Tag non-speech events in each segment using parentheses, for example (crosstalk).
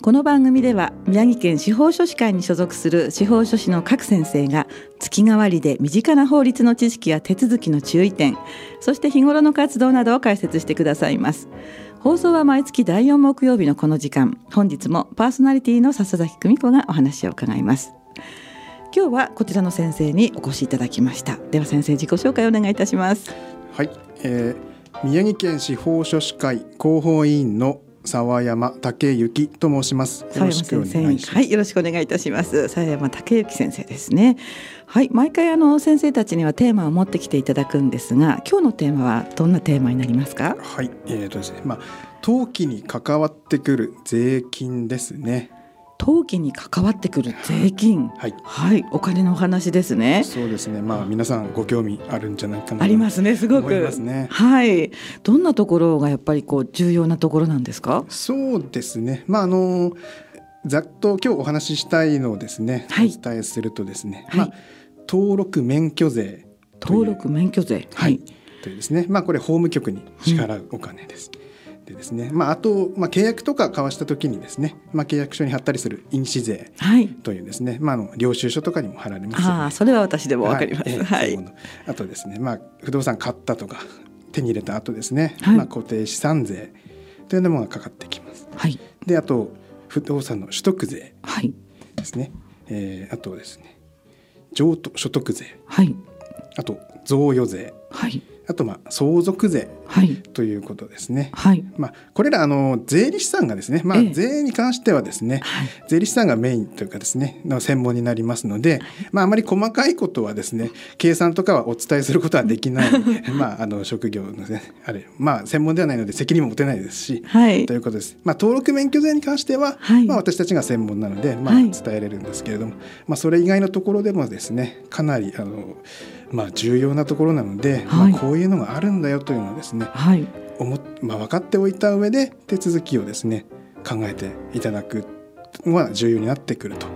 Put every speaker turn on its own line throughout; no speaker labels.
この番組では宮城県司法書士会に所属する司法書士の各先生が月替わりで身近な法律の知識や手続きの注意点そして日頃の活動などを解説してくださいます。放送は毎月第4木曜日のこの時間本日もパーソナリティの笹崎久美子がお話を伺います。今日はこちらの先生にお越しいただきました。では先生自己紹介をお願いいたします。
はい、えー、宮城県司法書士会広報委員の沢山武之と申します。
よろしくお願いします。はい、よろしくお願いいたします。沢山武之先生ですね。はい、毎回あの先生たちにはテーマを持ってきていただくんですが、今日のテーマはどんなテーマになりますか？
はい、えーとですね、まあ登記に関わってくる税金ですね。
登記に関わってくる税金、
はい、
はい、お金のお話ですね。
そうですね。まあ皆さんご興味あるんじゃないかな。
ありますね、すごく。
ね、
はい。どんなところがやっぱりこう重要なところなんですか？
そうですね。まああのざっと今日お話ししたいのをですね、はい、お伝えするとですね、はい、まあ登録免許税
登録免許税
はい、というですね、まあこれ法務局に支払うお金です。うんでですね、まあ、あと、まあ、契約とか交わした時にですね、まあ、契約書に貼ったりする印紙税というですね、はい、まあ、あの領収書とかにも貼られます、ね、
あそれは私でもわかります、はい、はい、
あとですね、まあ、不動産買ったとか手に入れた後ですね、はい、まあ、固定資産税というのもかかってきます。
はい、
であと不動産の取得税ですね、はい、えー、あとですね譲渡所得税、
はい、
あと贈与税、
はい、
あとまあ相続税ということですね。
はい、
まあこれらあの税理士さんがですね、まあ税に関してはですね、ええ、税理士さんがメインというかですねの専門になりますので、まああまり細かいことはですね計算とかはお伝えすることはできない (laughs) まああの職業のねあれまあ専門ではないので責任も持てないですし、
はい、
ということです。まあ登録免許税に関しては、はい、まあ私たちが専門なのでまあ伝えれるんですけれども、まあそれ以外のところでもですねかなりあのまあ、重要なところなので、はい、まあ、こういうのがあるんだよというのをですね、
はい
思まあ、分かっておいた上で手続きをですね考えていただくのは重要になってくると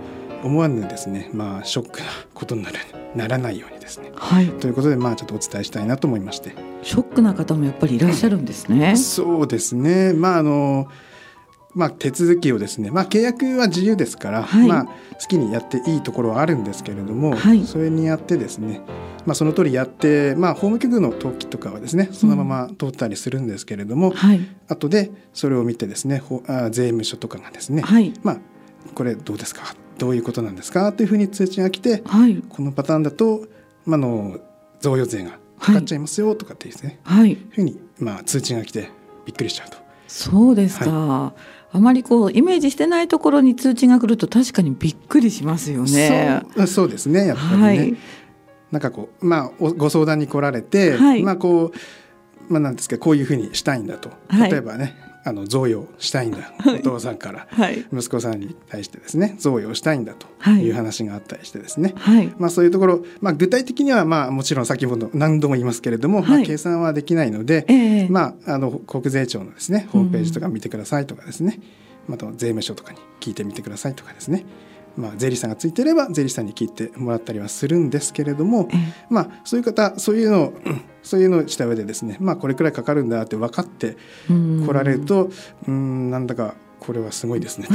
思わぬですね、まあ、ショックなことになるならないようにですね。
はい、
ということで、まあ、ちょっとお伝えしたいなと思いまして。
ショックな方もやっぱりいらっしゃるんですね。
そうですね、まああのまあ、手続きをですね、まあ、契約は自由ですから、
はい、
まあ、好きにやっていいところはあるんですけれども、
はい、
それにやってですね、まあ、その通りやって、まあ、法務局の登記とかはですねそのまま通ったりするんですけれども、
うん、はい、
後でそれを見てですねあ税務署とかがですね、
はい、
まあ、これどうですか？どういうことなんですか？というふうに通知が来て、
はい、
このパターンだと、まあの贈与税がかかっちゃいますよとかってですね、
はい、
ふうに、まあ、通知が来てびっくりしちゃうと。
そうですか、はいあまりこうイメージしてないところに通知が来ると確かにびっくりしますよね。
そう。そうですねやっぱりね。はい、なんかこうまあご相談に来られて、はい、まあこうまあなんですかこういうふうにしたいんだと、
はい、
例えばねあの贈与したいんだ、お父さんから息子さんに対してですね贈与したいんだとい。う話があったりしてですね、まあそういうところ、まあ、具体的にはまあもちろん先ほど何度も言いますけれども、まあ、計算はできないので、
えー、
まああの国税庁のですねホームページとか見てくださいとかですね、また税務署とかに聞いてみてくださいとかですねまあ、税理士さんがついてれば税理士さんに聞いてもらったりはするんですけれども、まあ、そういう方そういうのをそういうのをした上でですね、まあ、これくらいかかるんだって分かって来られるとうんなんだかこれはすごいですね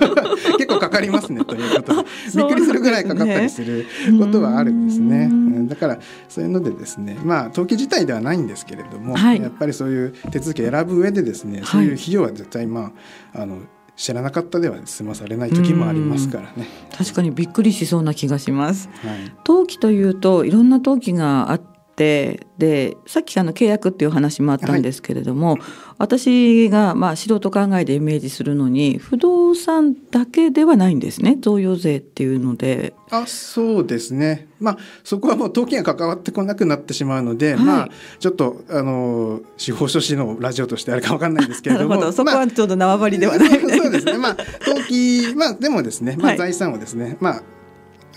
(laughs) 結構かかりますねということで。(laughs) びっくりするぐらいかかったりすることはあるんですね。だからそういうのでですねまあ登記自体ではないんですけれども、
はい、
やっぱりそういう手続きを選ぶ上でですねそういう費用は絶対まああの知らなかったでは済まされない時もありますからね。
確かにびっくりしそうな気がします。
はい、
登記というといろんな登記があってでさっきあの契約っていう話もあったんですけれども、はい、私がまあ素人考えでイメージするのに不動産だけではないんですね贈与税っていうので。
あそうですね。まあそこはもう登記が関わってこなくなってしまうので、はい、まあちょっとあの司法書士のラジオとしてあるかわかんないんですけれども
ど。そこはちょっと縄張りではない、
まあ、そうですね。まあ登記まあでもですね、まあ、財産をですね、はい、まあ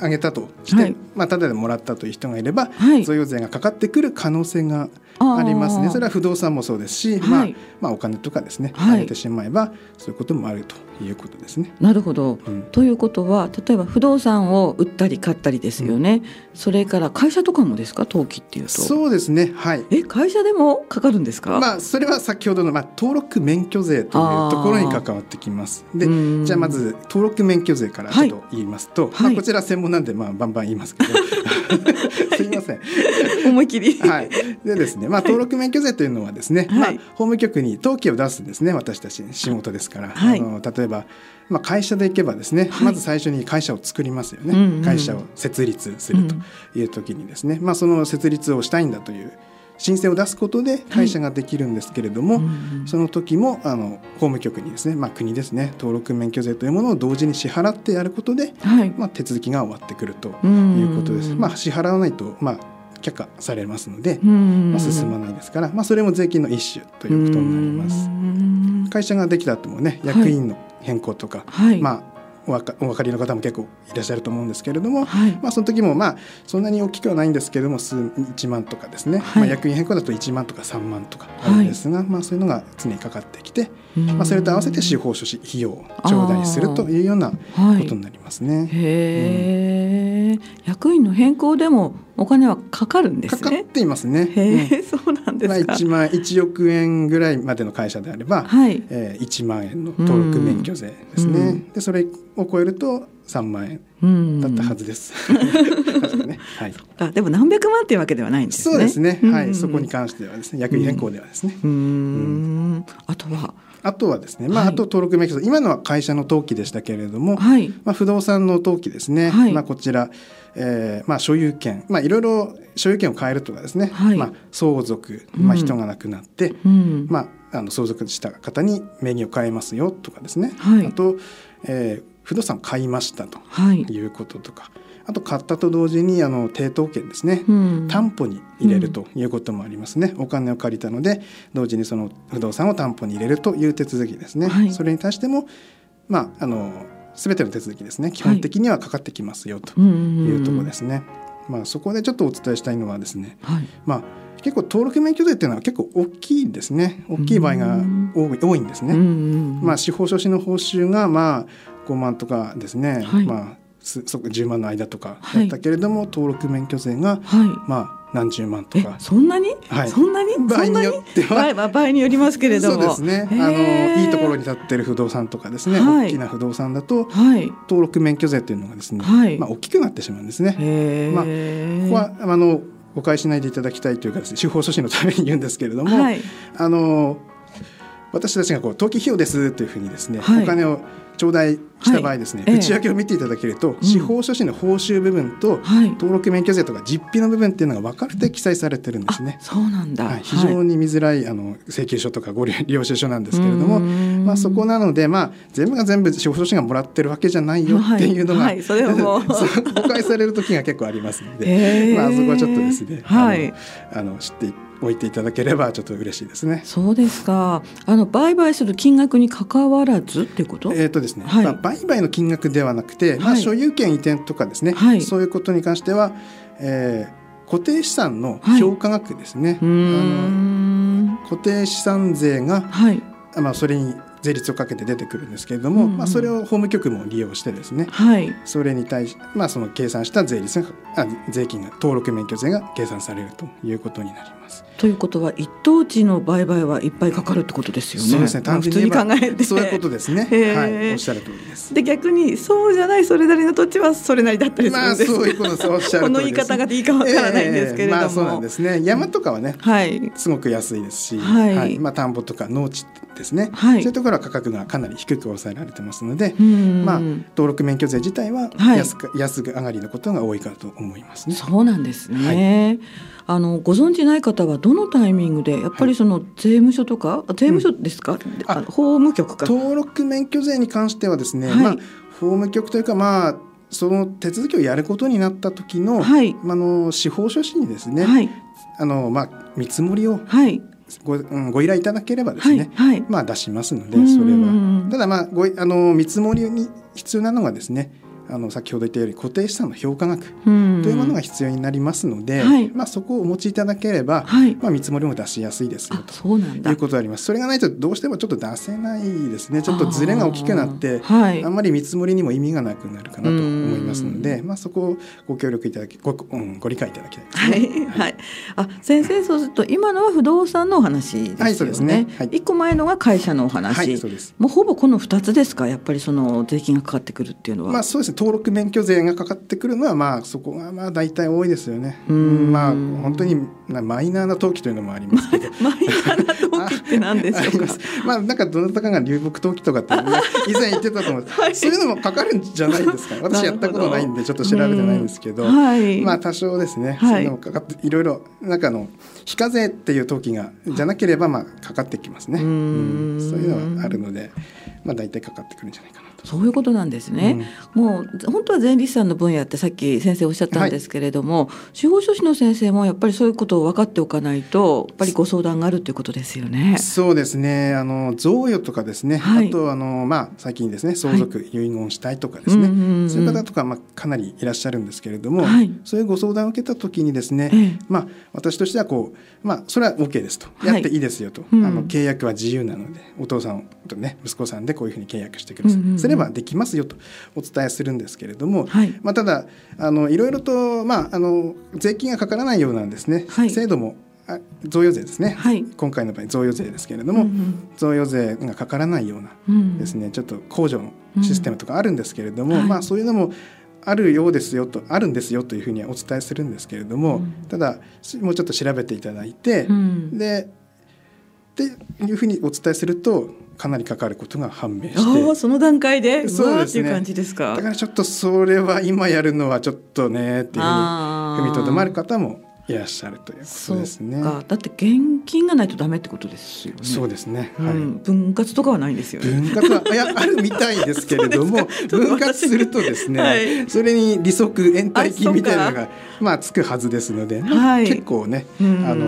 あげたとして、
はい。
まあただでもらったという人がいれば、
はい。
贈与税がかかってくる可能性が
あ
りますね。それは不動産もそうですし、まあ
はい
まあお金とかですね、
はい。
あげてしまえばそういうこともあるということですね。
なるほど。
うん
ということは例えば不動産を売ったり買ったりですよね、それから会社とかもですか？登記っていうと
そうですね。はい。
え会社でもかかるんですか、
まあそれは先ほどのまあ登録免許税というところに関わってきます。で、
うん
じゃあまず登録免許税からちょっと言いますと、
はい
まあこちら専門なんでまあバンバン言いますけど、(laughs) すいません。
思い切り、
はい。でですね、まあ登録免許税というのはですね、まあ
はい
法務局に登記を出すんですね、私たち仕事ですから、
はい
あの例えば。まあ、会社で行けばですね、
はい。
まず最初に会社を作りますよね、
うんうん
会社を設立するという時にですね、まあ、その設立をしたいんだという申請を出すことで会社ができるんですけれども、
うん
その時もあの法務局にですね、まあ、国ですね登録免許税というものを同時に支払ってやることで、
はい、
まあ、手続きが終わってくると
うん。
いうことです。まあ、支払わないと、まあ、却下されますので、
うん。
まあ、進まないですから、まあ、それも税金の一種ということになります。
うん。
会社ができた後もね役員の変更とか、
はい、
まあおわかお分かりの方も結構いらっしゃると思うんですけれども、
はい、
まあ、その時もまあそんなに大きくはないんですけれども数1万とかですね、
はい。
まあ、役員変更だと1万とか3万とかあるんですが、まあ、そういうのが常にかかってきて、まあ、それと合わせて司法書士費用を頂戴するというような
はい。
ことになりますね。
へえ、役員の変更でもお金はかかるんですね。
かかっていますね。
へ
うん
え、そうなんで
まあ、
すか。
1万1億円ぐらいまでの会社であれば、
はい。
えー、1万円の登録免許税ですね、
うん
でそれを超えると3万円
うん
だったはずです。(laughs) 確かねはい、
あ、でも何百万っていうわけではないんですね。
そうですね、はい、
うん
そこに関してはですね役員変更ではですね、
うーん。あとは。
あとはですね、まあ、
はい。
あと登録免許税今のは会社の登記でしたけれども、
はい。
まあ、不動産の登記ですね、
はい。
まあ、こちら、えーまあ、所有権、まあ、いろいろ所有権を変えるとかですね、
はい。
まあ、相続、まあ、
うん
人が亡くなって、
うん。
まあ、あの相続した方に名義を変えますよとかですね、
はい。
あと、えー不動産を買いましたと
はい。
いうこととか。あと買ったと同時にあの抵当権ですね、
うん。
担保に入れるということもありますね、お金を借りたので同時にその不動産を担保に入れるという手続きですね、
はい。
それに対してもまああの全ての手続きですね。基本的にはかかってきますよと
うんうんうん。
いうところですね、まあそこでちょっとお伝えしたいのはですね
はい。
まあ結構登録免許税っていうのは結構大きいんですね。大きい場合が多い多いんですね、
うんうん。
まあ司法書士の報酬がまあ5万とかですね、
はい。
まあすそ10万の間とか
はい。
だったけれども、登録免許税が
は
まあ何十万とか、
そんなに？
はい。
そんなに？
場合によっては。(laughs)
場合によりますけれども。
そうですね。あのいいところに立ってる不動産とかですね、
はい。
大きな不動産だと
はい。
登録免許税というのがですね、
はい。
まあ、大きくなってしまうんですね。まあここはあの誤解しないでいただきたいというかですね司法書士のために言うんですけれども、
はい。
あの私たちがこう登記費用ですというふうにですね、
はい。
お金を頂戴した場合ですね、
はい。ええ
内訳を見ていただけると、
ん
司法書士の報酬部分と
はい。
登録免許税とか実費の部分っていうのが分かれて記載されてるんですね。
そうなんだ。
はい、非常に見づらい、あの請求書とかご領領収書なんですけれども、まあ、そこなので、まあ、全部が全部司法書士がもらってるわけじゃないよっていうのが、
はい。(laughs)
誤解される時が結構ありますので、
へー。
まあ、そこはちょっとですね、
はい。
あのあの知っておいていただければちょっと嬉しいですね。
そうですか。あの売買する金額に関わらずっていうこと？
えーとですね
はい
まあ、売買の金額ではなくて、まあ、
はい
所有権移転とかですね、
はい
そういうことに関しては、えー固定資産の
はい
評価額ですね、
うーん。
あの固定資産税が
はい
あまあ、それに税率をかけて出てくるんですけれども、
うんうん
まあ、それを法務局も利用してですね
はい。
それに対し、まあ、その計算した税率があ税金が登録免許税が計算されるということになります。
ということは一等地の売買はいっぱいかかるってことですよね。
そうですね
まあ
単純に
考えて。
そういうことですね、はい、おっしゃる通りです。
で逆にそうじゃないそれなりの土地はそれなりだったりする
まあ
んです、
そういうことですおっしゃる通りです。
この言い方がいいかわからないんですけれども。
ええまあそうなんですね。山とかはね、
はい。
すごく安いですし、
はい
まあ田んぼとか農地ですね、
はい。
そういうところは価格がかなり低く抑えられてますので、
うん。
まあ登録免許税自体は
はい。
安上がりのことが多いかと思いますね。
そうなんですね。あのご存知ない方はどのタイミングでやっぱりその税務署とか、税務署ですか、
あ
あ法務局か。
登録免許税に関してはですね、
はい。
まあ法務局というかまあその手続きをやることになった時の、
はい。
まああの司法書士にですね、
はい。
あのまあ見積もりを
はい
ご,、うん、ご依頼いただければです
はい
ね、
はい。
まあ出しますので
うん
それは。ただまあごいあの見積もりに必要なのがですねあの先ほど言ったように固定資産の評価額
とい
うものが必要になりますので、
はい
まあ、そこをお持ちいただければ、
はい
まあ、見積もりも出しやすいですよ
あ
と。
そうなんだ
いうことであります。それがないとどうしてもちょっと出せないですね。ちょっとズレが大きくなって、
あーはい
あんまり見積もりにも意味がなくなるかなと思いますので、まあそこをご協力いただき、ご,、うん、ご理解いただきたいですね。
はい、はい、あ、先生、そうすると、今のは不動産のお話ですよね。
はいそうですねは
個前のが会社のお話。
はい、そうです。
もうほぼこの二つですか、やっぱりその税金がかかってくるっていうのは。
まあそうですね。登録免許税がかかってくるのはまあそこがまあ大体多いですよね。
うん
まあ本当になマイナーな登記というのもありますけど。(laughs)
マイナーな登記って何でしょうか？(laughs)
ありま。あなんかどなたかが流木登記とかってね以前言ってたと思う、(laughs) そういうのもかかるんじゃないですか私やったことないんでちょっと調べてないんですけど、
はい。
まあ多少ですね、
はい。
そういうのもかかっていろいろなんかあの非課税っていう登記がじゃなければまあかかってきますね、
うーん。
そういうのはあるのでまあ大体かかってくるんじゃないかな。と。
そういうことなんですね。もう本当は税理士さんの分野ってさっき先生おっしゃったんですけれども、司法書士の先生もやっぱりそういうことを分かっておかないとやっぱりご相談があるということですよね。
そうですね。あの贈与とかですね、
はい。
あとあの、まあ、最近ですね相続、遺言したいとかですね、
うんうんうん
そういう方とか、まあ、かなりいらっしゃるんですけれども、
はい。
そういうご相談を受けた時にですね、
ええ。
まあ、私としてはこう、まあ、それは OK ですと。
はい。
やっていいですよと、
うん。
あの契約は自由なのでお父さんと、ね、息子さんでこういうふうに契約してください、
うんうん
ればできますよとお伝えするんですけれども、
はい。
まあ、ただあのいろいろと、まあ、あの税金がかからないようなんですね、
はい。
制度もあ贈与税ですね、
はい。
今回の場合贈与税ですけれども、
うん
贈与税がかからないような
うんうん。
ですね、ちょっと控除のシステムとかあるんですけれども、
はい。
まあ、そういうのもあるようですよとあるんですよというふうにはお伝えするんですけれども、
うん。
ただしもうちょっと調べていただいて、
うん。
でっていうふうにお伝えするとかなりかかることが判明
あ
して。
あその段階で？
そうですね。
うわーっていう感じですか？
だからちょっとそれは今やるのはちょっとねっていうふうに踏みとどまる方もいらっしゃるということですね。
だって現金がないとダメってことですよね。
そうですね、
うん。
はい
分割とかはないんですよね。
分割はいや (laughs) あるみたいですけれども分割するとですね、
はい。
それに利息延滞金みたいなの
あ
がまあつくはずですので、まあ
はい。
結構ね
うん。
あの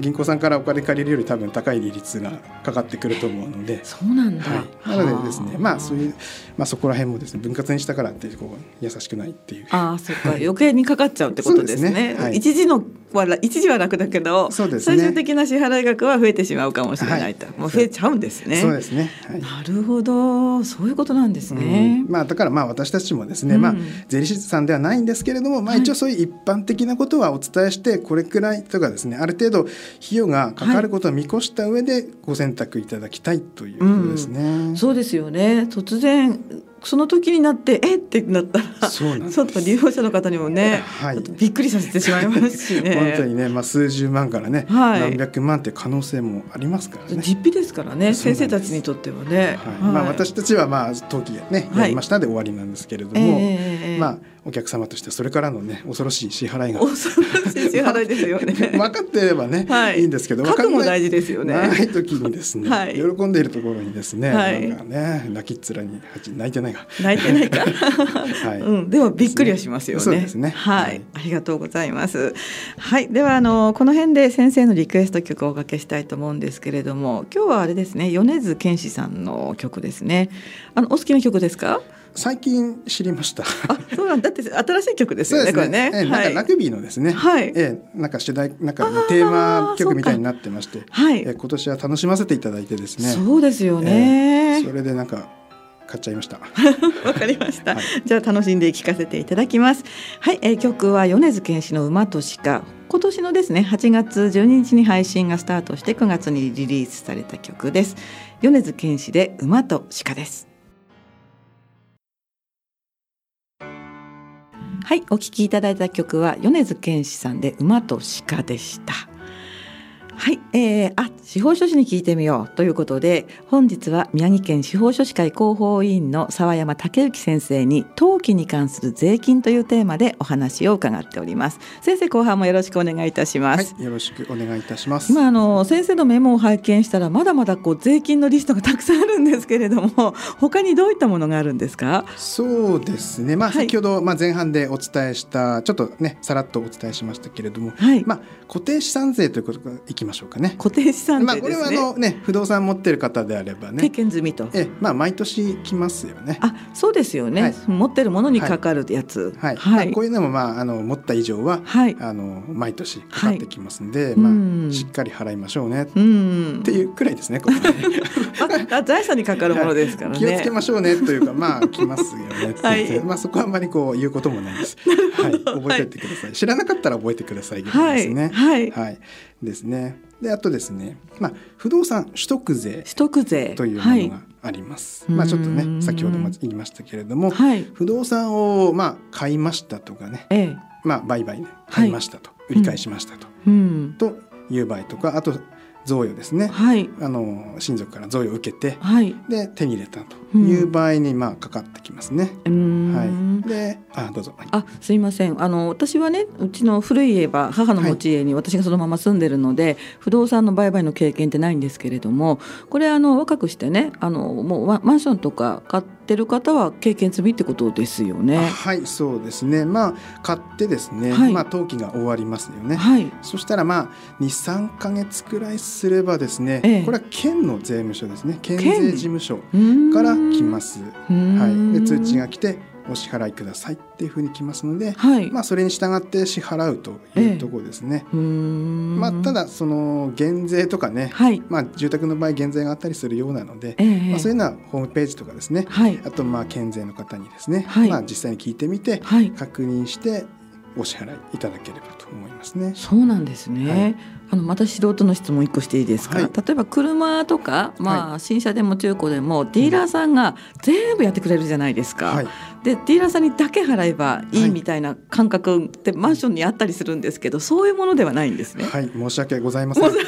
銀行さんからお金借りるより多分高い利率がかかってくると思うので。
そうなんだ。
はい、なのでですね、まあそういう、まあそこら辺もですね、分割にしたからってこう優しくないっていう。
ああ、そっか、余計にかかっちゃうってことですね。
ねはい
一時のはら一時は楽だけど、
そうですね
最終的な支払い額は増えてしまうかもしれないと、
はい
もう増えちゃうんですね。
そうですね。はい。
なるほど、そういうことなんですね。
うんまあだからまあ私たちもですね、
うん
まあ税理士さんではないんですけれども、まあ一応そういう一般的なことはお伝えしてこれくらいとかですねある程度費用がかかることを見越した上でご選択いただきたいということですね。
そうですよね。突然その時になってえ？ってなったら、
そうなん
ちょっと利用者の方にもね、
はい。
びっくりさせてしまいますしね。
本当にね、まあ、数十万からね、
はい。
何百万って可能性もありますからね。
実費ですからね、先生たちにとってはね。
はい。まあ、私たちはまあ登記ね
はい。
やりましたで終わりなんですけれども、
ええ。
まあお客様としてそれからのね恐ろしい支払いが
恐ろしい支払いですよね。(laughs)
分かっていればね、
はい
い、いんですけど
覚悟
分かんない
大事ですよね。
ない時にですね、
はい
喜んでいるところにですね、
はい
なんかね泣きっ面に泣いてないが、
泣いてないか。(laughs)
はい
うん、でもびっくりはしますよね。
そうですね
はい、
はい
ありがとうございます。はい、ではあのこの辺で先生のリクエスト曲をおかけしたいと思うんですけれども、今日はあれですね、米津玄師さんの曲ですね。あのお好きな曲ですか？
最近知りました。
あ、そうなんだ。って新しい曲ですよね。これね。
ええなんかラグビーのですね、
はい。
ええなんか主題なんかテーマ曲みたいになってまして、
はい
ええ今年は楽しませていただいてですね、
そうですよね。
それでなんか買っちゃいました。(laughs)
わかりました、
はい。
じゃあ楽しんで聴かせていただきます。はい、えー曲は米津玄師の馬と鹿。今年のですね8月12日に配信がスタートして9月にリリースされた曲です。米津玄師で馬と鹿ですはいお聴きいただいた曲は米津玄師さんで馬と鹿でした。はい、えー、あ司法書士に聞いてみようということで本日は宮城県司法書士会広報委員の沢山武之先生に登記に関する税金というテーマでお話を伺っております。先生後半もよろしくお願いいたします、
はい、よろしくお願いいたします。
今あの先生のメモを拝見したらまだまだこう税金のリストがたくさんあるんですけれども (laughs) 他にどういったものがあるんですか？
そうですね。まあ
はい。
先ほど、まあ前半でお伝えしたちょっとねさらっとお伝えしましたけれども、
はい、
まあ固定資産税ということがいきましょうかね。
固定資産
まあ
税ですね。
これはあのね不動産持ってる方であれば
経
ね、
験済みと。
えまあ毎年来ますよね。
あ、そうですよね。
はい
持ってるものにかかるやつ。
はい。
はい。
まあこういうのもまああの持った以上は、
はい。
あの毎年かかってきますんで、
い
ま
うん
あしっかり払いましょうねっ
うん。
ていうくらいですね。これね (laughs)
ああ財産にかかるものですからね。
気をつけましょうねというかまあ来ますよね
はい
まあそこはあんまりこう言うこともないです。(laughs) はい。覚えておいてください。知らなかったら覚えてくださいぐらいですね。
はい。
はい。ですね。であとですね、まあ不動産取得税
取得税
というも
はい
のがあります。
はい
まあちょっとね先ほども言いましたけれども、
はい。
不動産をまあ買いましたとかね、
ええ。
まあ売買で買いましたと、売り買いしましたと、
うん。
という場合とか、あと贈与ですね。
はい。
あの親族から贈与を受けて
はい。
で手に入れたという場合にまあかかってきますね。
うーん。
はい。で、あどうぞ。はい
あすいませんあの私はねうちの古い家は母の持ち家に私がそのまま住んでるので、不動産の売買の経験ってないんですけれどもこれあの若くしてねあのもうママンションとか買ってる方は経験済みってことですよね。
はい、そうですね。まあ買ってですね、
はい
まあ登記が終わりますよね。
はい
そしたらまあ23か月くらいすればですね、
ええ
これは県の税務署ですね県
県
税事務所から来ます。はい、で通知が来てお支払いくださいっていうふうに来ますので、
はい、
まあそれに従って支払うというところですね。
うーん。
まあただその減税とかね、
はい。
まあ住宅の場合減税があったりするようなので、
ええ。
まあそういうのはホームページとかですね、
はい。
あとまあ県税の方にですね、
はい。
まあ実際に聞いてみて
はい。
確認してお支払いいただければと思いますね。
そうなんですね。
はい
あのまた素人の質問一個していいですか？
はい
例えば車とか、まあ、新車でも中古でもディーラーさんが全部やってくれるじゃないですか。
はい、
でディーラーさんにだけ払えばい
はいい
みたいな感覚ってマンションにあったりするんですけど、そういうものではないんですね。
はい、申し訳ございません。
先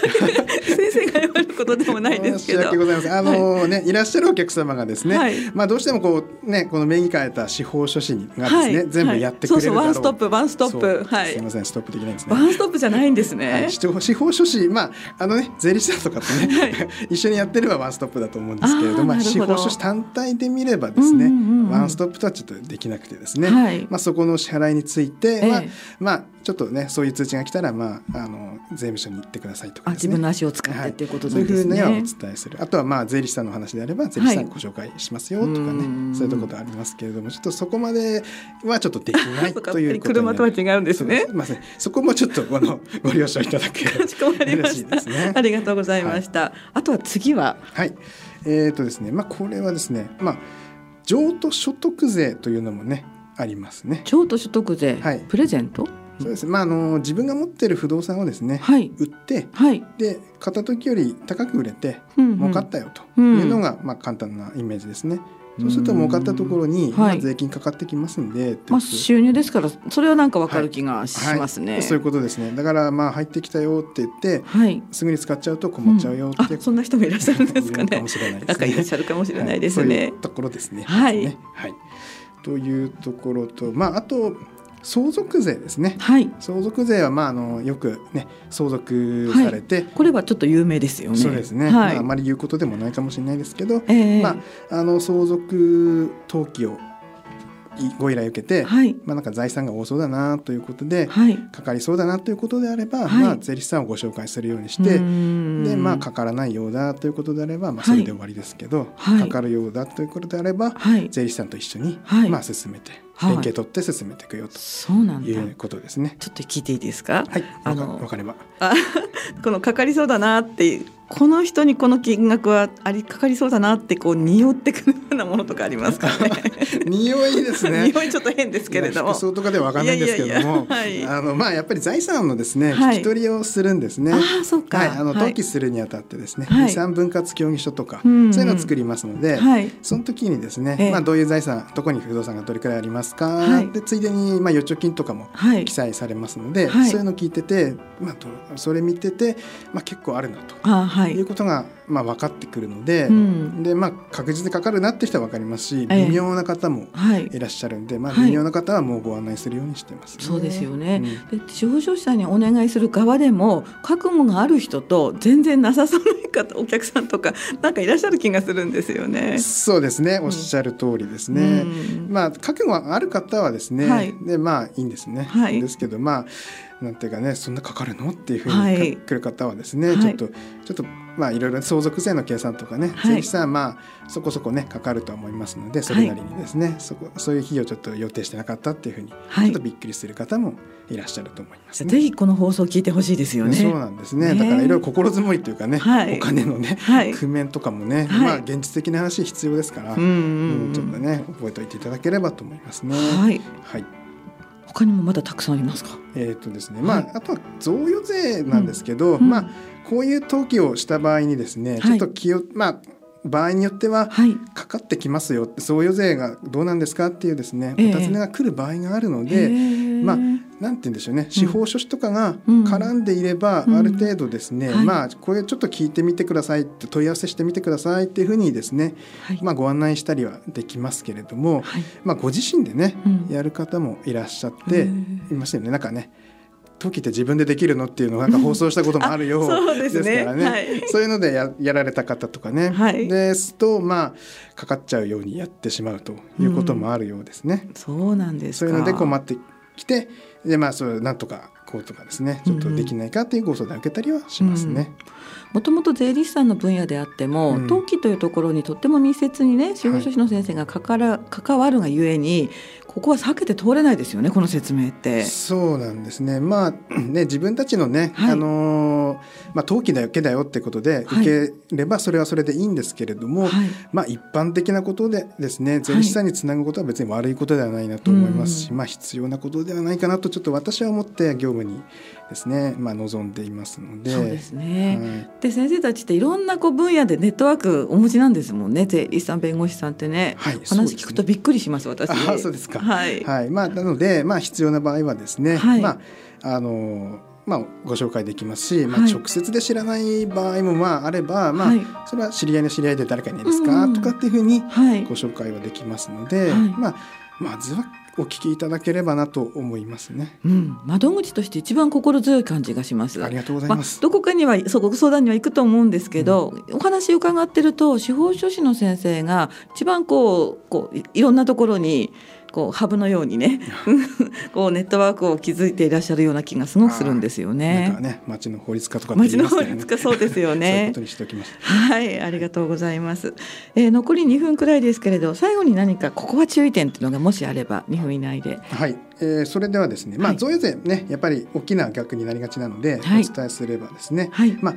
生が謝ることでもないですけど。
申し訳ございません。あのね、い、らっしゃるお客様がですね、
はい。
まあどうしてもこうね、この名義変えた司法書士がですね、
はい。
全部やってくれるだろう。
はいそうそうワンストップワンストップ。はい。
すみません、ストップできないんですね。
ワンストップじゃないんですね。
はい、司法書士、まああのね、税理士さんとかとね、一緒にやってればワンストップだと思うんですけれども、まあ司法書士単体で見ればですね、
うんうんうんうん。
ワンストップとはちょっとできなくてですね、
はい。
まあそこの支払いについて、
ええ。
まあまあちょっとね、そういう通知が来たら、まああの税務署に行ってくださいとかですね。
あ自分の足を使ってっていうこと
そうんいうふ
なですね。
うにはお伝えする。あとはまあ税理士さんの話であれば税理士さ
はい
んご紹介しますよとかね、
うん
そういうところありますけれども、ちょっとそこまではちょっとできないということに
車とは違うんですね
そうすみません。そこもちょっとこのご了承いただけ
かしこまりま
嬉し
した。
いですね
あ。りがとうございました。あとは次は？
はい。えっ、とですね、まあこれはですね、まあ譲渡所得税というのもねありますね。
譲渡所得税、
はい
プレゼント？
そうですね。まああの自分が持ってる不動産をですね、
はい
売って
はい。
で買った時より高く売れて
うんうん
儲かったよというのが、まあ簡単なイメージですね。そうすると儲かったところに、
うんはい
まあ、税金かかってきますんで、
まあ
という
収入ですからそれはなんかわかる気がしますね。
はいそういうことですね。だからまあ入ってきたよって言って
はい。
すぐに使っちゃうと困っちゃうよって、
あそんな人もいらっしゃるんですかね
かも。しれないね。
なんかいらっしゃるかもしれないです
はいそうい
ね
う。ところですね。
はい
ですねはい。というところと、まああと相続税ですね。
はい。
相続税はまああのよくね相続されて、
これはちょっと有名ですよね。
そうですね。
はい。
まああまり言うことでもないかもしれないですけど、
ええ
まああの相続登記をいご依頼を受けて、
はい
まあなんか財産が多そうだなということで、
はい。
かかりそうだなということであれば、
はい
まあ税理士さんをご紹介するようにして。で
で
まあかからないようだということであれば、まあ、
はい
それで終わりですけど、
はい
かかるようだということであれば、
はい。
税理士さんと一緒に、
はい
まあ、進めて
はい
連携取って進めていくよと
そうなんだ。
いうことですね。
ちょっと聞いていいですか？
はい、わ
あの
かわかれば。
あ (laughs) このかかりそうだなっていうこの人にこの金額はありかかりそうだなってこう匂ってくるようなものとかありますかね？(laughs)
匂いですね。
匂いちょっと変ですけれども
服。装とかではわかんないんですけども、
いやいやいやはい
あのまあやっぱり財産のですね、
はい
引き取りをするんですね。
ああそうか。
はい、あの
はい
登記するにあたってですね、
はい
遺産分割協議書とか、そういうのを作りますので、
はい
その時にですね、
ええ
まあどういう財産、どこに不動産がどれくらいありますか、
はい
でついでにまあ預貯金とかも
はい
記載されますので、
はい
そういうのを聞いてて、まあどそれ見てて、まあ結構あるなと。
あはい
い。うことがまあ分かってくるので、
うん。
でまあ確実にかかるなって人は分かりますし、
ええ。
微妙な方も
はい。
いらっしゃるんで、まあ
はい。
微妙な方はもうご案内するようにしてます、
そうですよね。
うん。
で司法書士さんにお願いする側でも覚悟がある人と全然なさそうな方お客さんとかなんかいらっしゃる気がするんですよね。
そうですね、おっしゃる通りですね。
うん。
まあ覚悟がある方はですね、
はい。
でまあいいんですね。
はい。
ですけどまあなんていうかねそんなかかるの？っていうふうに、
はい
来る方はですね、
はい
ちょっとちょっとまあいろいろ相続税の計算とかね、
はい
税理士さんはまあそこそこねかかるとは思いますのでそれなりにですね、そこそういう費用ちょっと予定してなかったっていうふうに、
はい
ちょっとびっくりする方もいらっしゃると思いますね。
ぜひこの放送を聞いてほしいですよね。
そうなんですね。
ね
だからいろいろ心づもりというかね、
はい
お金のね、
はい
工面とかもね、
はい
まあ現実的な話必要ですから、
うん
ちょっとね覚えておいていただければと思いますね。
はい。
はい。
他にもまだたくさんありますか？
えっ、とですね、まあ、
はい。
あとは贈与税なんですけど、
うん。
まあこういう登記をした場合にですね、
はい。
ちょっと気をまあ場合によっては
はい。
かかってきますよ贈与税がどうなんですかっていうですね、
ええ。
お尋ねが来る場合があるの
へ
で、
ー。
まあなんて言うんでしょうね。司法書士とかが
うん。
絡んでいれば、
うん。
ある程度ですね、
はい。
まあこれちょっと聞いてみてくださいって問い合わせしてみてくださいっていうふうにですね、
はい。
まあ、ご案内したりはできますけれども、
はい。
まあ、ご自身でね、
うん。
やる方もいらっしゃっ
へ
て
ー
いましたよね。なんかね時って自分でできるのっていうのをなんか放送したこともあるよ
う (laughs) ですね。
からね、
はい。
そういうのでややられた方とかね、
はい。
ですとまあかかっちゃうようにやってしまうということもあるようですね。
そうなんですか。
そういうので困って来てでまあそれなんとかこうとかですねちょっとできないかっていうご相談を受けたりはしますね。
もともと税理士さんの分野であっても、
うん。
登記というところにとっても密接にね司法書士の先生がかから、関わるがゆえにここは避けて通れないですよねこの説明って。
そうなんですね。まあね自分たちのね、
はい。
あのーまあ登記だけだよってことで
はい。
受ければそれはそれでいいんですけれども、
はい。
まあ一般的なことでですね税理士さんにつなぐことは別に悪いことではないなと思いますし、
うん。
まあ必要なことではないかなとちょっと私は思って業務にですねまあ望んでいますので。
そうですね。
はい。
で先生たちっていろんなこう分野でネットワークお持ちなんですもんね。税理士さん弁護士さんってね、
はい
話聞くとびっくりします私。
あそうですか。
はい。
はい、まあなのでまあ必要な場合はですね、
はい。
まああのまあご紹介できますし、まあ
はい。
直接で知らない場合もまああれば、まあ、
はい。
それは知り合いの知り合いで誰かいないですか、とかっていうふうに
はい。
ご紹介はできますので、
はい。
まあまずはお聞きいただければなと思いますね。
うん、窓口として一番心強い感じがします。
ありがとうござい
まあ
ます。
どこかにはそうご相談には行くと思うんですけど、お話伺ってると司法書士の先生が一番こうこういいろんなところにこうハブのようにね (laughs) こうネットワークを築いていらっしゃるような気がすごくするんですよ
なん
ね
か。ね町の法律家とかって
町の法律家そうですよ
そういう。
はい、ありがとうございます。えー残り2分くらいですけれど、最後に何かここは注意点というのがもしあれば2分以内で。
はい、えーそれではですね、まあ、
はい。
贈与税ねやっぱり大きな額になりがちなので、
はい。
お伝えすればですね、
はい、
まあ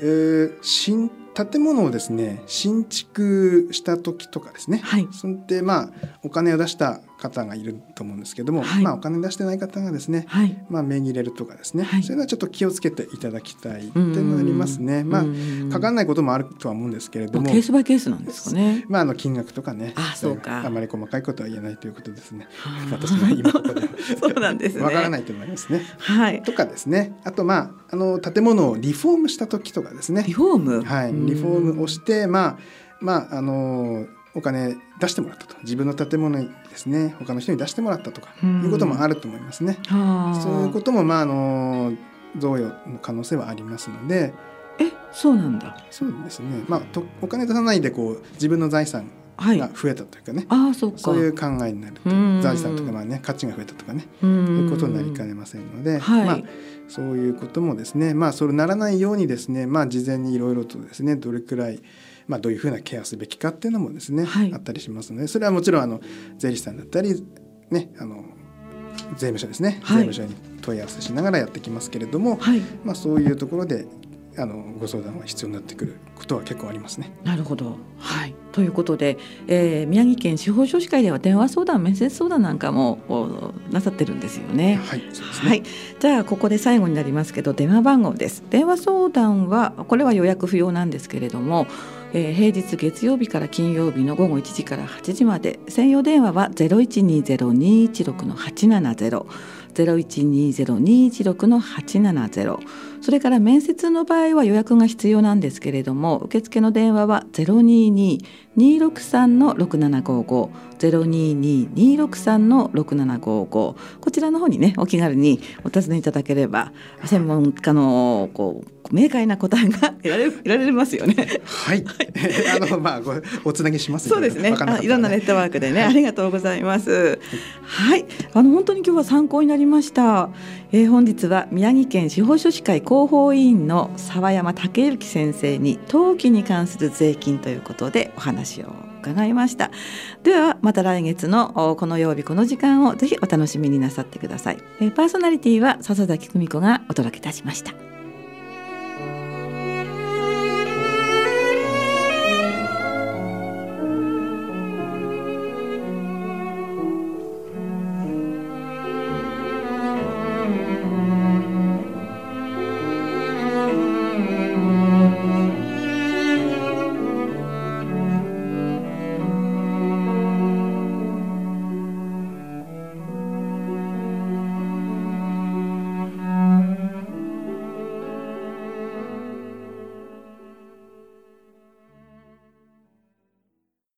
えー新建物をですね新築した時とかですね、
はい。
そんでまあお金を出した方がいると思うんですけども、
はい
まあお金出してない方がですね、
はい、
まあ名義入れるとかですね、
はい
そういうのはちょっと気をつけていただきたいっていうのがありますね。まあ
うん
かかんないこともあるとは思うんですけれども、
まあケースバイケースなんですかね。(laughs)
まああの金額とかね、
あそうか
あまり細かいことは言えないということですね。
はあ
私の今ここでは (laughs)
そうなんですね。
わからないと思いますね。
はい。
とかですね。あとまああの建物をリフォームした時とかですね
リ。フォーム？
はい、
うん
リフォームをしてまあまああのお金出してもらったと自分の建物にですね。他の人に出してもらったとか
うん。
いうこともあると思いますね。
はあ。
そういうこともまああの贈与の可能性はありますので。
え、そうなんだ。
そうですね、まあ、とお金出さないでこう自分の財産
はい。
が増えたというかね、
ああ、そうか。
そういう考えになると
うん。
財産とかまあ、ね、価値が増えたとかね。
う
そういうことになりかねませんので、
はい。
まあ、そういうこともですね。まあそれならないようにですね。まあ事前にいろいろとですねどれくらいまあどういうふうなケアすべきかっていうのもですね、
はい
あったりしますのでそれはもちろんあの税理士さんだったりねあの税務署ですね、
はい
税務署に問い合わせしながらやってきますけれども、
はい。
まあそういうところであのご相談は必要になってくることは結構ありますね。
なるほど。はい。ということで、えー宮城県司法書士会では電話相談、面接相談なんかもなさってるんですよね。
はい、ね。
はい、じゃあここで最後になりますけど電話番号です電話相談はこれは予約不要なんですけれども、えー平日月曜日から金曜日の午後1時から8時まで。専用電話は0120-216の870 0120-216の870それから面接の場合は予約が必要なんですけれども受付の電話は263の6755 022-263の6755こちらの方にねお気軽にお尋ねいただければ専門家のこう明快な答えが得られ (laughs) 得られますよね。
はい。(laughs) あのまあごおつなぎします、
そうですね。ねいろんなネットワークでね、ありがとうございます。はい。あの本当に今日は参考になりました。えー、本日は宮城県司法書士会広報委員の沢山武之先生に登記に関する税金ということでお話を伺いましたではまた来月のこの曜日この時間をぜひお楽しみになさってくださいパーソナリティは笹崎久美子がお届けいたしました